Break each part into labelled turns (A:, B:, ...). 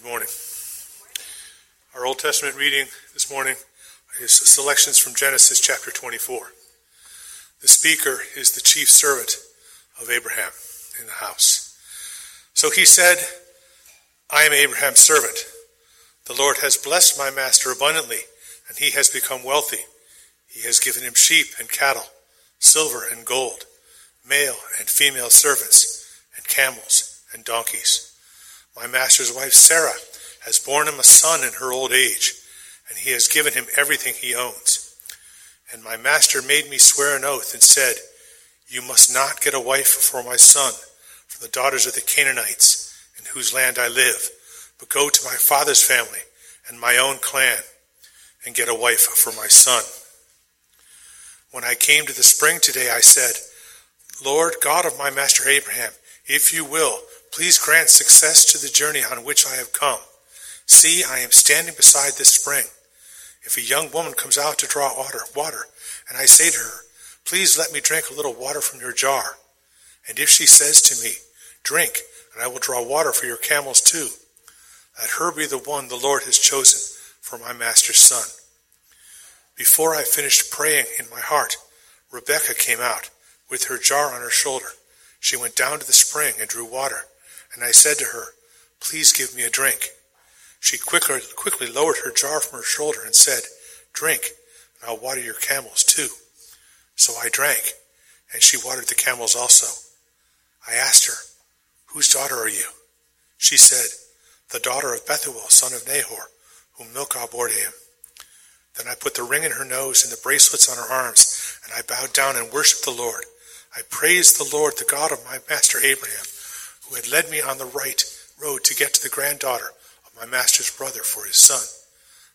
A: Good morning. Our Old Testament reading this morning is selections from Genesis chapter 24. The speaker is the chief servant of Abraham in the house. So he said, I am Abraham's servant. The Lord has blessed my master abundantly, and he has become wealthy. He has given him sheep and cattle, silver and gold, male and female servants, and camels and donkeys. My master's wife Sarah has borne him a son in her old age, and he has given him everything he owns. And my master made me swear an oath and said, You must not get a wife for my son from the daughters of the Canaanites in whose land I live, but go to my father's family and my own clan and get a wife for my son. When I came to the spring today, I said, Lord God of my master Abraham, if you will, Please grant success to the journey on which I have come. See, I am standing beside this spring. If a young woman comes out to draw water, water, and I say to her, Please let me drink a little water from your jar. And if she says to me, Drink, and I will draw water for your camels too, let her be the one the Lord has chosen for my master's son. Before I finished praying in my heart, Rebekah came out with her jar on her shoulder. She went down to the spring and drew water and I said to her, Please give me a drink. She quickly, quickly lowered her jar from her shoulder and said, Drink, and I'll water your camels too. So I drank, and she watered the camels also. I asked her, Whose daughter are you? She said, The daughter of Bethuel, son of Nahor, whom Milcah bore to him. Then I put the ring in her nose and the bracelets on her arms, and I bowed down and worshipped the Lord. I praised the Lord, the God of my master Abraham who had led me on the right road to get to the granddaughter of my master's brother for his son.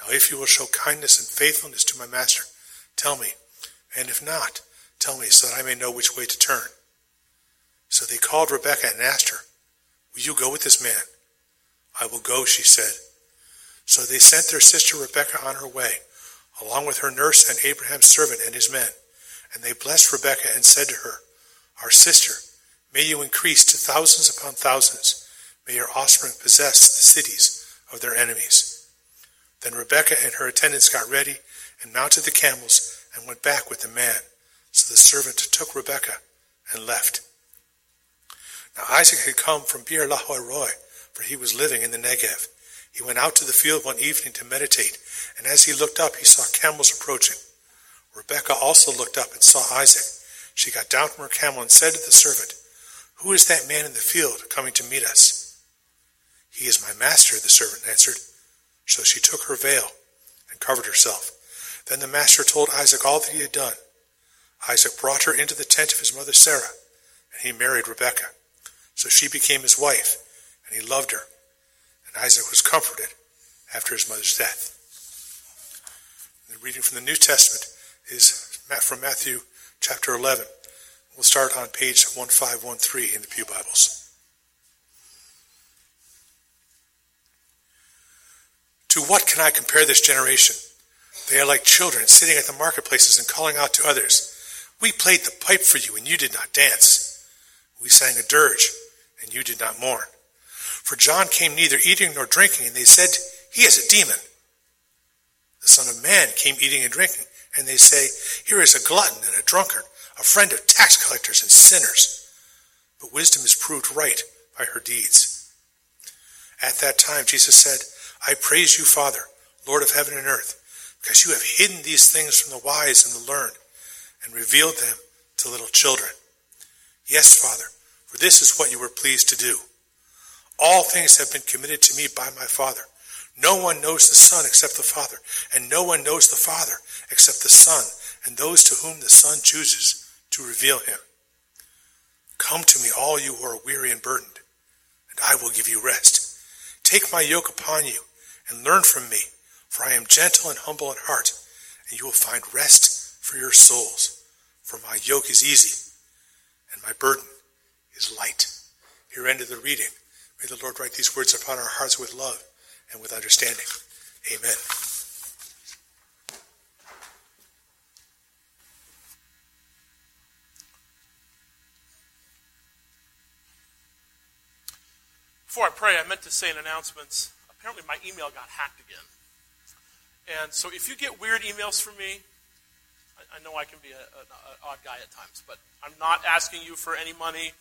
A: Now, if you will show kindness and faithfulness to my master, tell me, and if not, tell me so that I may know which way to turn. So they called Rebekah and asked her, Will you go with this man? I will go, she said. So they sent their sister Rebekah on her way, along with her nurse and Abraham's servant and his men. And they blessed Rebekah and said to her, Our sister, May you increase to thousands upon thousands. May your offspring possess the cities of their enemies. Then Rebekah and her attendants got ready and mounted the camels and went back with the man. So the servant took Rebekah and left. Now Isaac had come from Beer Lahai Roi, for he was living in the Negev. He went out to the field one evening to meditate, and as he looked up, he saw camels approaching. Rebekah also looked up and saw Isaac. She got down from her camel and said to the servant, who is that man in the field coming to meet us? He is my master, the servant answered. So she took her veil and covered herself. Then the master told Isaac all that he had done. Isaac brought her into the tent of his mother Sarah, and he married Rebekah. So she became his wife, and he loved her. And Isaac was comforted after his mother's death. The reading from the New Testament is from Matthew chapter 11. We'll start on page 1513 in the Pew Bibles. To what can I compare this generation? They are like children sitting at the marketplaces and calling out to others, We played the pipe for you, and you did not dance. We sang a dirge, and you did not mourn. For John came neither eating nor drinking, and they said, He is a demon. The Son of Man came eating and drinking, and they say, Here is a glutton and a drunkard a friend of tax collectors and sinners. But wisdom is proved right by her deeds. At that time, Jesus said, I praise you, Father, Lord of heaven and earth, because you have hidden these things from the wise and the learned and revealed them to little children. Yes, Father, for this is what you were pleased to do. All things have been committed to me by my Father. No one knows the Son except the Father, and no one knows the Father except the Son, and those to whom the Son chooses to reveal him. Come to me, all you who are weary and burdened, and I will give you rest. Take my yoke upon you and learn from me, for I am gentle and humble in heart, and you will find rest for your souls. For my yoke is easy, and my burden is light. Here ended the reading. May the Lord write these words upon our hearts with love and with understanding. Amen.
B: Before I pray, I meant to say in announcements apparently my email got hacked again. And so if you get weird emails from me, I, I know I can be an odd guy at times, but I'm not asking you for any money.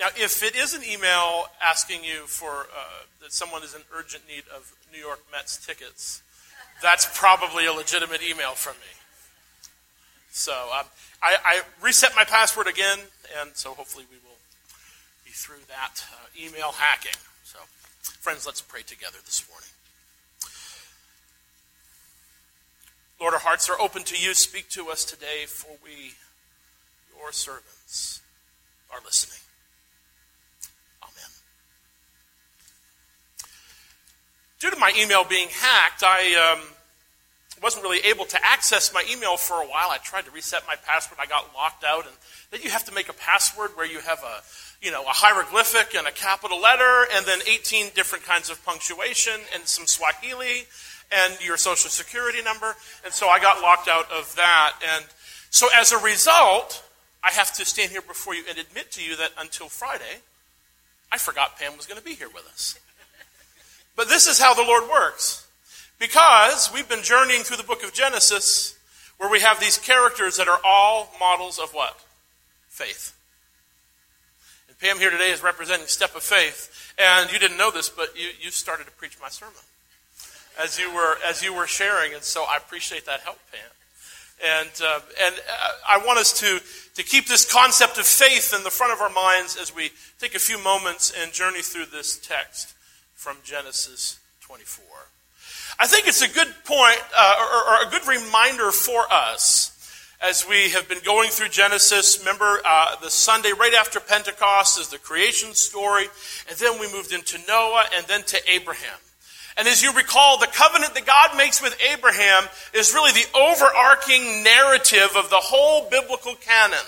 B: Now, if it is an email asking you for uh, that someone is in urgent need of New York Mets tickets, that's probably a legitimate email from me. So um, I, I, reset my password again, and so hopefully we will through that uh, email hacking. So, friends, let's pray together this morning. Lord, our hearts are open to you. Speak to us today, for we, your servants, are listening. Amen. Due to my email being hacked, I um, wasn't really able to access my email for a while. I tried to reset my password. I got locked out, and then you have to make a password where you have a you know, a hieroglyphic and a capital letter, and then 18 different kinds of punctuation and some Swahili and your social security number. And so I got locked out of that. And so as a result, I have to stand here before you and admit to you that until Friday, I forgot Pam was going to be here with us. But this is how the Lord works. Because we've been journeying through the book of Genesis, where we have these characters that are all models of what? Faith. Pam here today is representing Step of Faith. And you didn't know this, but you, you started to preach my sermon as you were as you were sharing, and so I appreciate that help, Pam. And uh, and uh, I want us to to keep this concept of faith in the front of our minds as we take a few moments and journey through this text from Genesis 24. I think it's a good point uh, or, or, a good reminder for us as we have been going through Genesis. Remember, uh, the Sunday right after Pentecost is the creation story, and then we moved into Noah and then to Abraham. And as you recall, the covenant that God makes with Abraham is really the overarching narrative of the whole biblical canon.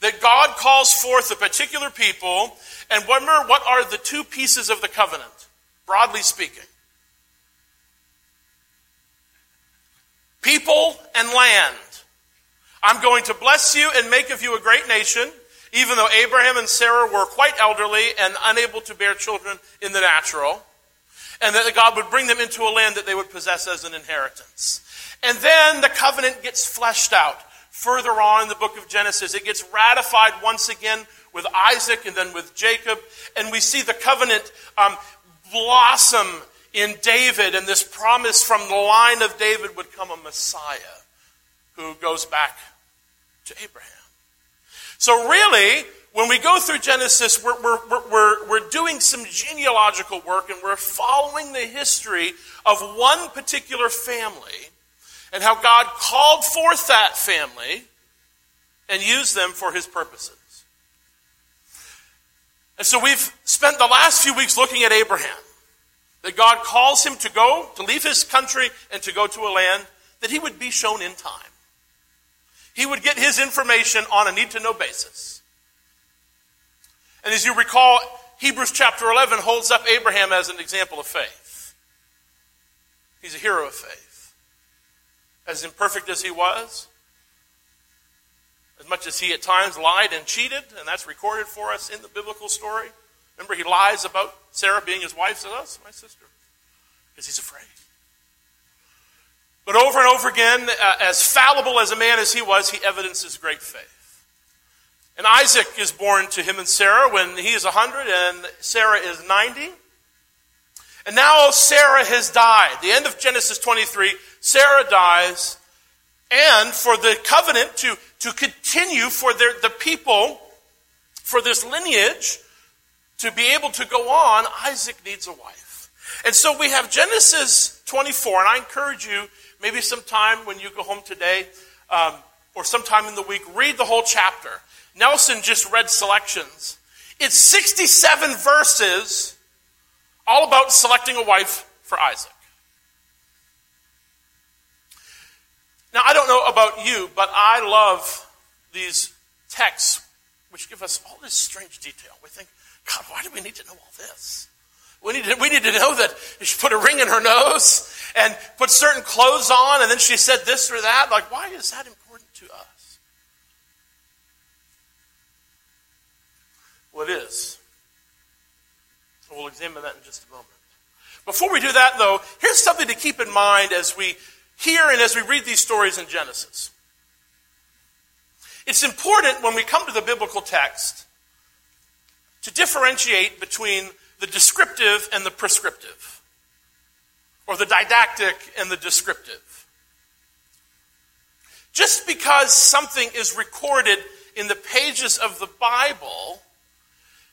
B: That God calls forth a particular people, and remember, what are the two pieces of the covenant, broadly speaking? People and land. I'm going to bless you and make of you a great nation, even though Abraham and Sarah were quite elderly and unable to bear children in the natural and that God would bring them into a land that they would possess as an inheritance. And then the covenant gets fleshed out further on in the book of Genesis. It gets ratified once again with Isaac and then with Jacob. And we see the covenant um, blossom in David, and this promise from the line of David would come a Messiah who goes back to Abraham. So, really, when we go through Genesis, we're, we're, we're, we're doing some genealogical work and we're following the history of one particular family and how God called forth that family and used them for his purposes. And so we've spent the last few weeks looking at Abraham. That God calls him to go, to leave his country, and to go to a land that he would be shown in time. He would get his information on a need to know basis. And as you recall, Hebrews chapter 11 holds up Abraham as an example of faith. He's a hero of faith. As imperfect as he was, as much as he at times lied and cheated, and that's recorded for us in the biblical story. Remember, he lies about Sarah being his wife, says, Oh, my sister, because he's afraid. But over and over again, uh, as fallible as a man as he was, he evidences great faith. And Isaac is born to him and Sarah when he is 100 and Sarah is 90. And now Sarah has died. The end of Genesis 23, Sarah dies. And for the covenant to, to continue for their, the people, for this lineage to be able to go on, Isaac needs a wife. And so we have Genesis 24, and I encourage you, maybe sometime when you go home today, um, or sometime in the week, read the whole chapter. Nelson just read selections. It's 67 verses all about selecting a wife for Isaac. Now, I don't know about you, but I love these texts which give us all this strange detail. We think, God, why do we need to know all this? We need, to, we need to know that she put a ring in her nose and put certain clothes on, and then she said this or that. Like, why is that important to us? Well. We'll examine that in just a moment. Before we do that, though, here's something to keep in mind as we hear and as we read these stories in Genesis. It's important when we come to the biblical text to differentiate between the descriptive and the prescriptive, or the didactic and the descriptive. Just because something is recorded in the pages of the Bible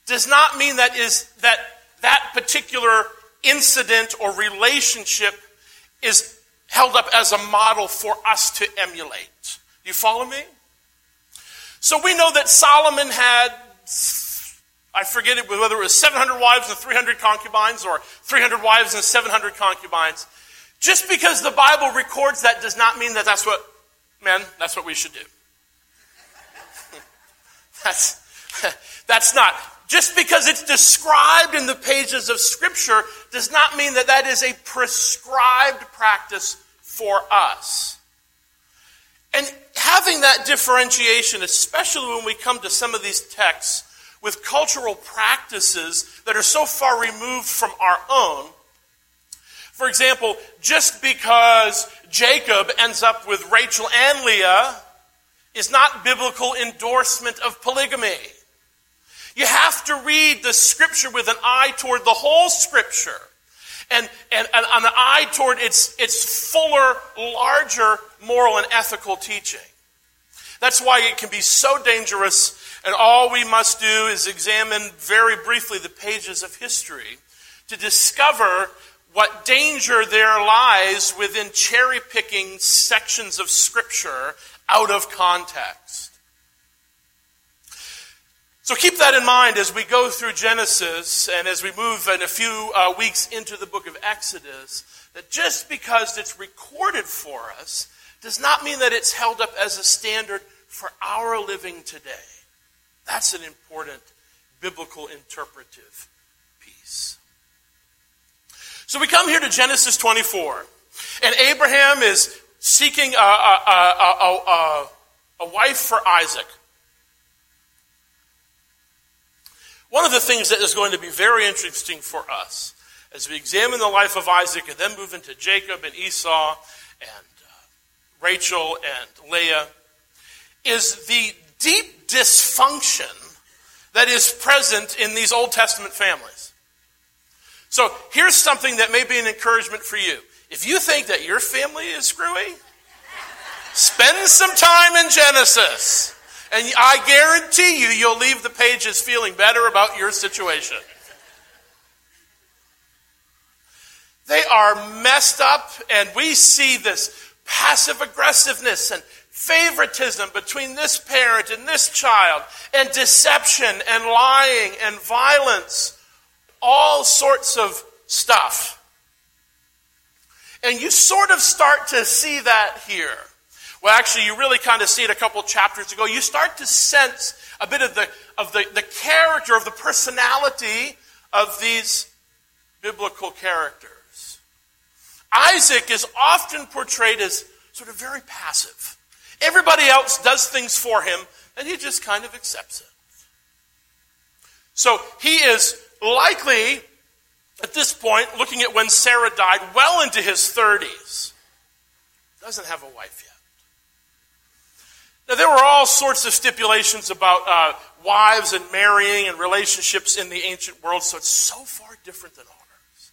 B: does not mean that is that that particular incident or relationship is held up as a model for us to emulate. You follow me? So we know that Solomon had, I forget it, whether it was 700 wives and 300 concubines or 300 wives and 700 concubines. Just because the Bible records that does not mean that that's what, men, that's what we should do. that's, that's not. Just because it's described in the pages of Scripture does not mean that that is a prescribed practice for us. And having that differentiation, especially when we come to some of these texts with cultural practices that are so far removed from our own. For example, just because Jacob ends up with Rachel and Leah is not biblical endorsement of polygamy. You have to read the scripture with an eye toward the whole scripture and, and, and an eye toward its, its fuller, larger moral and ethical teaching. That's why it can be so dangerous, and all we must do is examine very briefly the pages of history to discover what danger there lies within cherry picking sections of Scripture out of context. So keep that in mind as we go through Genesis and as we move in a few uh, weeks into the book of Exodus, that just because it's recorded for us does not mean that it's held up as a standard for our living today. That's an important biblical interpretive piece. So we come here to Genesis 24, and Abraham is seeking a, a, a, a wife for Isaac. One of the things that is going to be very interesting for us as we examine the life of Isaac and then move into Jacob and Esau and uh, Rachel and Leah is the deep dysfunction that is present in these Old Testament families. So here's something that may be an encouragement for you. If you think that your family is screwy, spend some time in Genesis. And I guarantee you, you'll leave the pages feeling better about your situation. They are messed up, and we see this passive aggressiveness and favoritism between this parent and this child, and deception and lying and violence, all sorts of stuff. And you sort of start to see that here. Well, actually, you really kind of see it a couple chapters ago. You start to sense a bit of the, of the, the character, of the personality of these biblical characters. Isaac is often portrayed as sort of very passive. Everybody else does things for him, and he just kind of accepts it. So he is likely, at this point, looking at when Sarah died, well into his 30s. Doesn't have a wife yet. Now, there were all sorts of stipulations about uh, wives and marrying and relationships in the ancient world, so it's so far different than ours.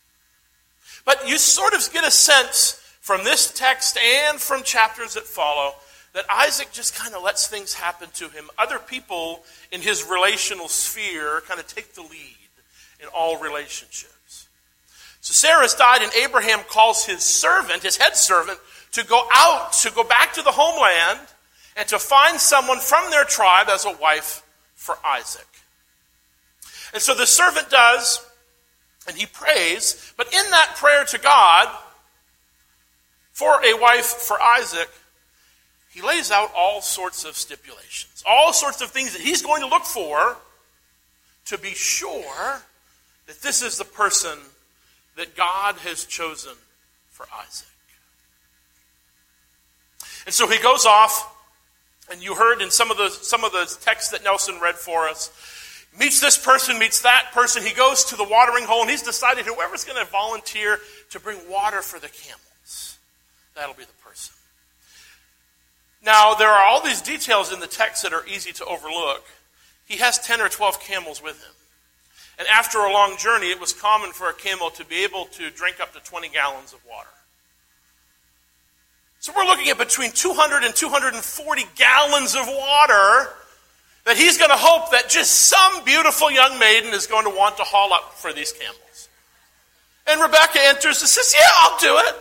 B: But you sort of get a sense from this text and from chapters that follow that Isaac just kind of lets things happen to him. Other people in his relational sphere kind of take the lead in all relationships. So Sarah's died, and Abraham calls his servant, his head servant, to go out, to go back to the homeland and to find someone from their tribe as a wife for Isaac. And so the servant does, and he prays, but in that prayer to God for a wife for Isaac, he lays out all sorts of stipulations, all sorts of things that he's going to look for to be sure that this is the person that God has chosen for Isaac. And so he goes off and you heard in some of the some of the texts that Nelson read for us, meets this person, meets that person. He goes to the watering hole, and he's decided whoever's going to volunteer to bring water for the camels, that'll be the person. Now, there are all these details in the text that are easy to overlook. He has 10 or 12 camels with him. And after a long journey, it was common for a camel to be able to drink up to 20 gallons of water. So we're looking at between 200 and 240 gallons of water that he's going to hope that just some beautiful young maiden is going to want to haul up for these camels. And Rebecca enters and says, Yeah, I'll do it.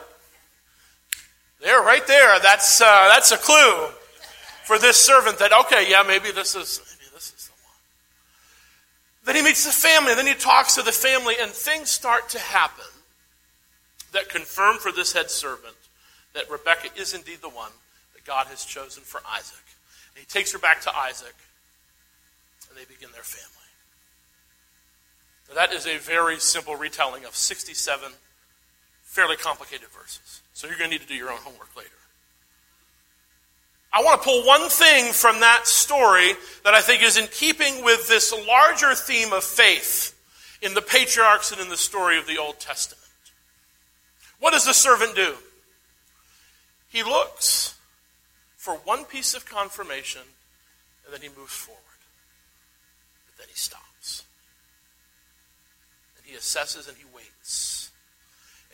B: There, right there, that's, uh, that's a clue for this servant that, okay, yeah, maybe this is, maybe this is the one. Then he meets the family, and then he talks to the family, and things start to happen that confirm for this head servant that Rebecca is indeed the one that God has chosen for Isaac. And he takes her back to Isaac, and they begin their family. Now, that is a very simple retelling of 67 fairly complicated verses. So you're going to need to do your own homework later. I want to pull one thing from that story that I think is in keeping with this larger theme of faith in the patriarchs and in the story of the Old Testament. What does the servant do? He looks for one piece of confirmation and then he moves forward. But then he stops. And he assesses and he waits.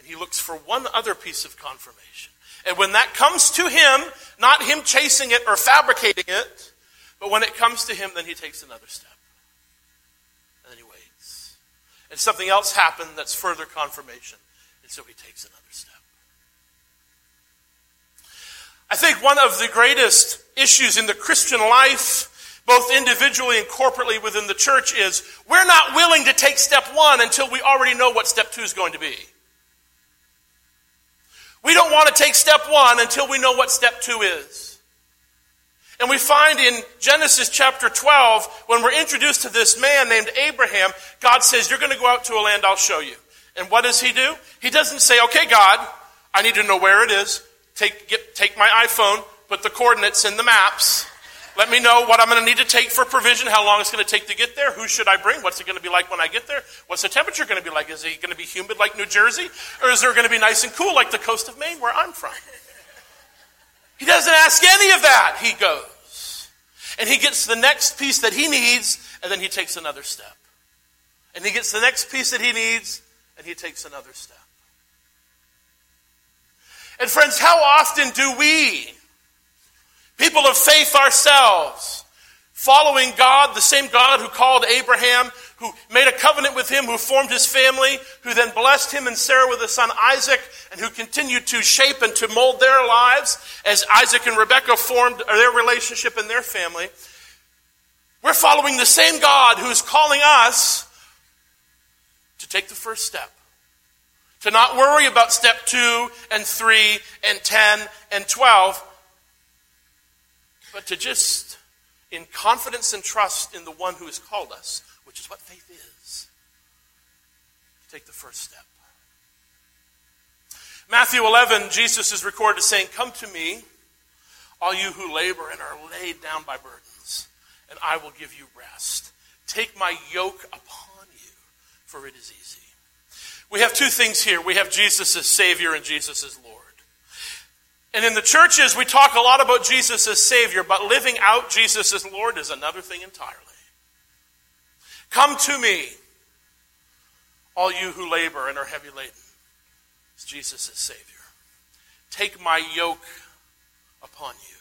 B: He looks for one other piece of confirmation. And when that comes to him, not him chasing it or fabricating it, but when it comes to him, then he takes another step. And then he waits. And something else happened that's further confirmation. And so he takes another step. I think one of the greatest issues in the Christian life, both individually and corporately within the church, is we're not willing to take step one until we already know what step two is going to be. We don't want to take step one until we know what step two is. And we find in Genesis chapter 12, when we're introduced to this man named Abraham, God says, You're going to go out to a land I'll show you. And what does he do? He doesn't say, Okay, God, I need to know where it is take, get, take my iPhone, put the coordinates in the maps. Let me know what I'm going to need to take for provision, how long it's going to take to get there, who should I bring, what's it going to be like when I get there, what's the temperature going to be like? Is it going to be humid like New Jersey, or is it going to be nice and cool like the coast of Maine where I'm from? He doesn't ask any of that. He goes. And he gets the next piece that he needs, and then he takes another step. And he gets the next piece that he needs, and he takes another step. And friends, how often do we, people of faith ourselves, following God, the same God who called Abraham, who made a covenant with him, who formed his family, who then blessed him and Sarah with a son Isaac, and who continued to shape and to mold their lives as Isaac and Rebekah formed their relationship and their family. We're following the same God who is calling us to take the first step to not worry about step two and three and 10 and 12, but to just, in confidence and trust in the one who has called us, which is what faith is, take the first step. Matthew 11, Jesus is recorded as saying, Come to me, all you who labor and are laid down by burdens, and I will give you rest. Take my yoke upon you, for it is easy. We have two things here. We have Jesus as Savior and Jesus as Lord. And in the churches, we talk a lot about Jesus as Savior, but living out Jesus as Lord is another thing entirely. Come to me, all you who labor and are heavy laden. Jesus as Savior. Take my yoke upon you.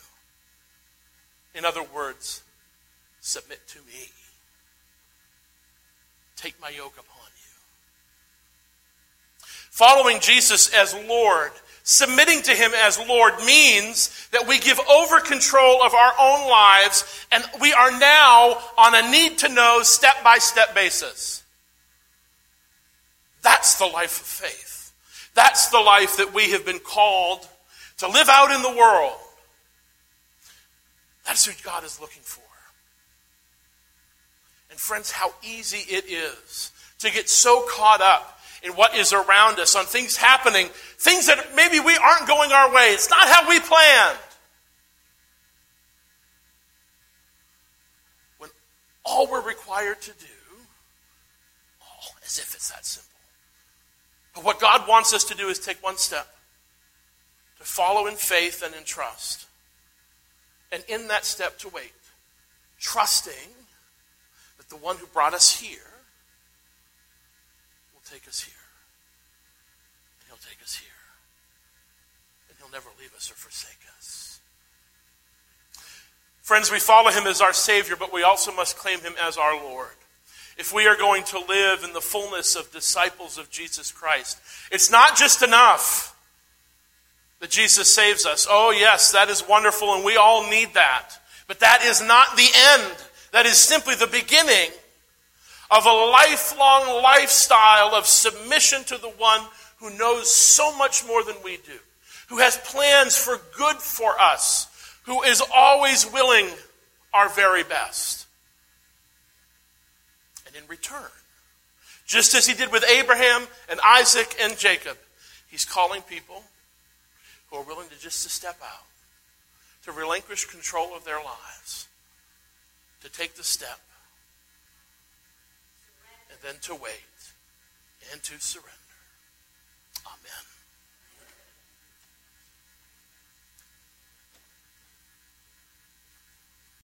B: In other words, submit to me. Take my yoke upon you. Following Jesus as Lord, submitting to Him as Lord means that we give over control of our own lives and we are now on a need to know step by step basis. That's the life of faith. That's the life that we have been called to live out in the world. That's what God is looking for. And friends, how easy it is to get so caught up in what is around us, on things happening, things that maybe we aren't going our way. It's not how we planned. When all we're required to do. Oh, as if it's that simple. But what God wants us to do is take one step to follow in faith and in trust. And in that step to wait, trusting that the one who brought us here will take us here. And he'll take us here. And he'll never leave us or forsake us. Friends, we follow him as our Savior, but we also must claim him as our Lord. If we are going to live in the fullness of disciples of Jesus Christ, it's not just enough that Jesus saves us. Oh, yes, that is wonderful, and we all need that. But that is not the end. That is simply the beginning of a lifelong lifestyle of submission to the one who knows so much more than we do, who has plans for good for us, who is always willing our very best. And in return, just as he did with Abraham and Isaac and Jacob, he's calling people who are willing to just to step out, to relinquish control of their lives, to take the step, than to wait and to surrender. Amen.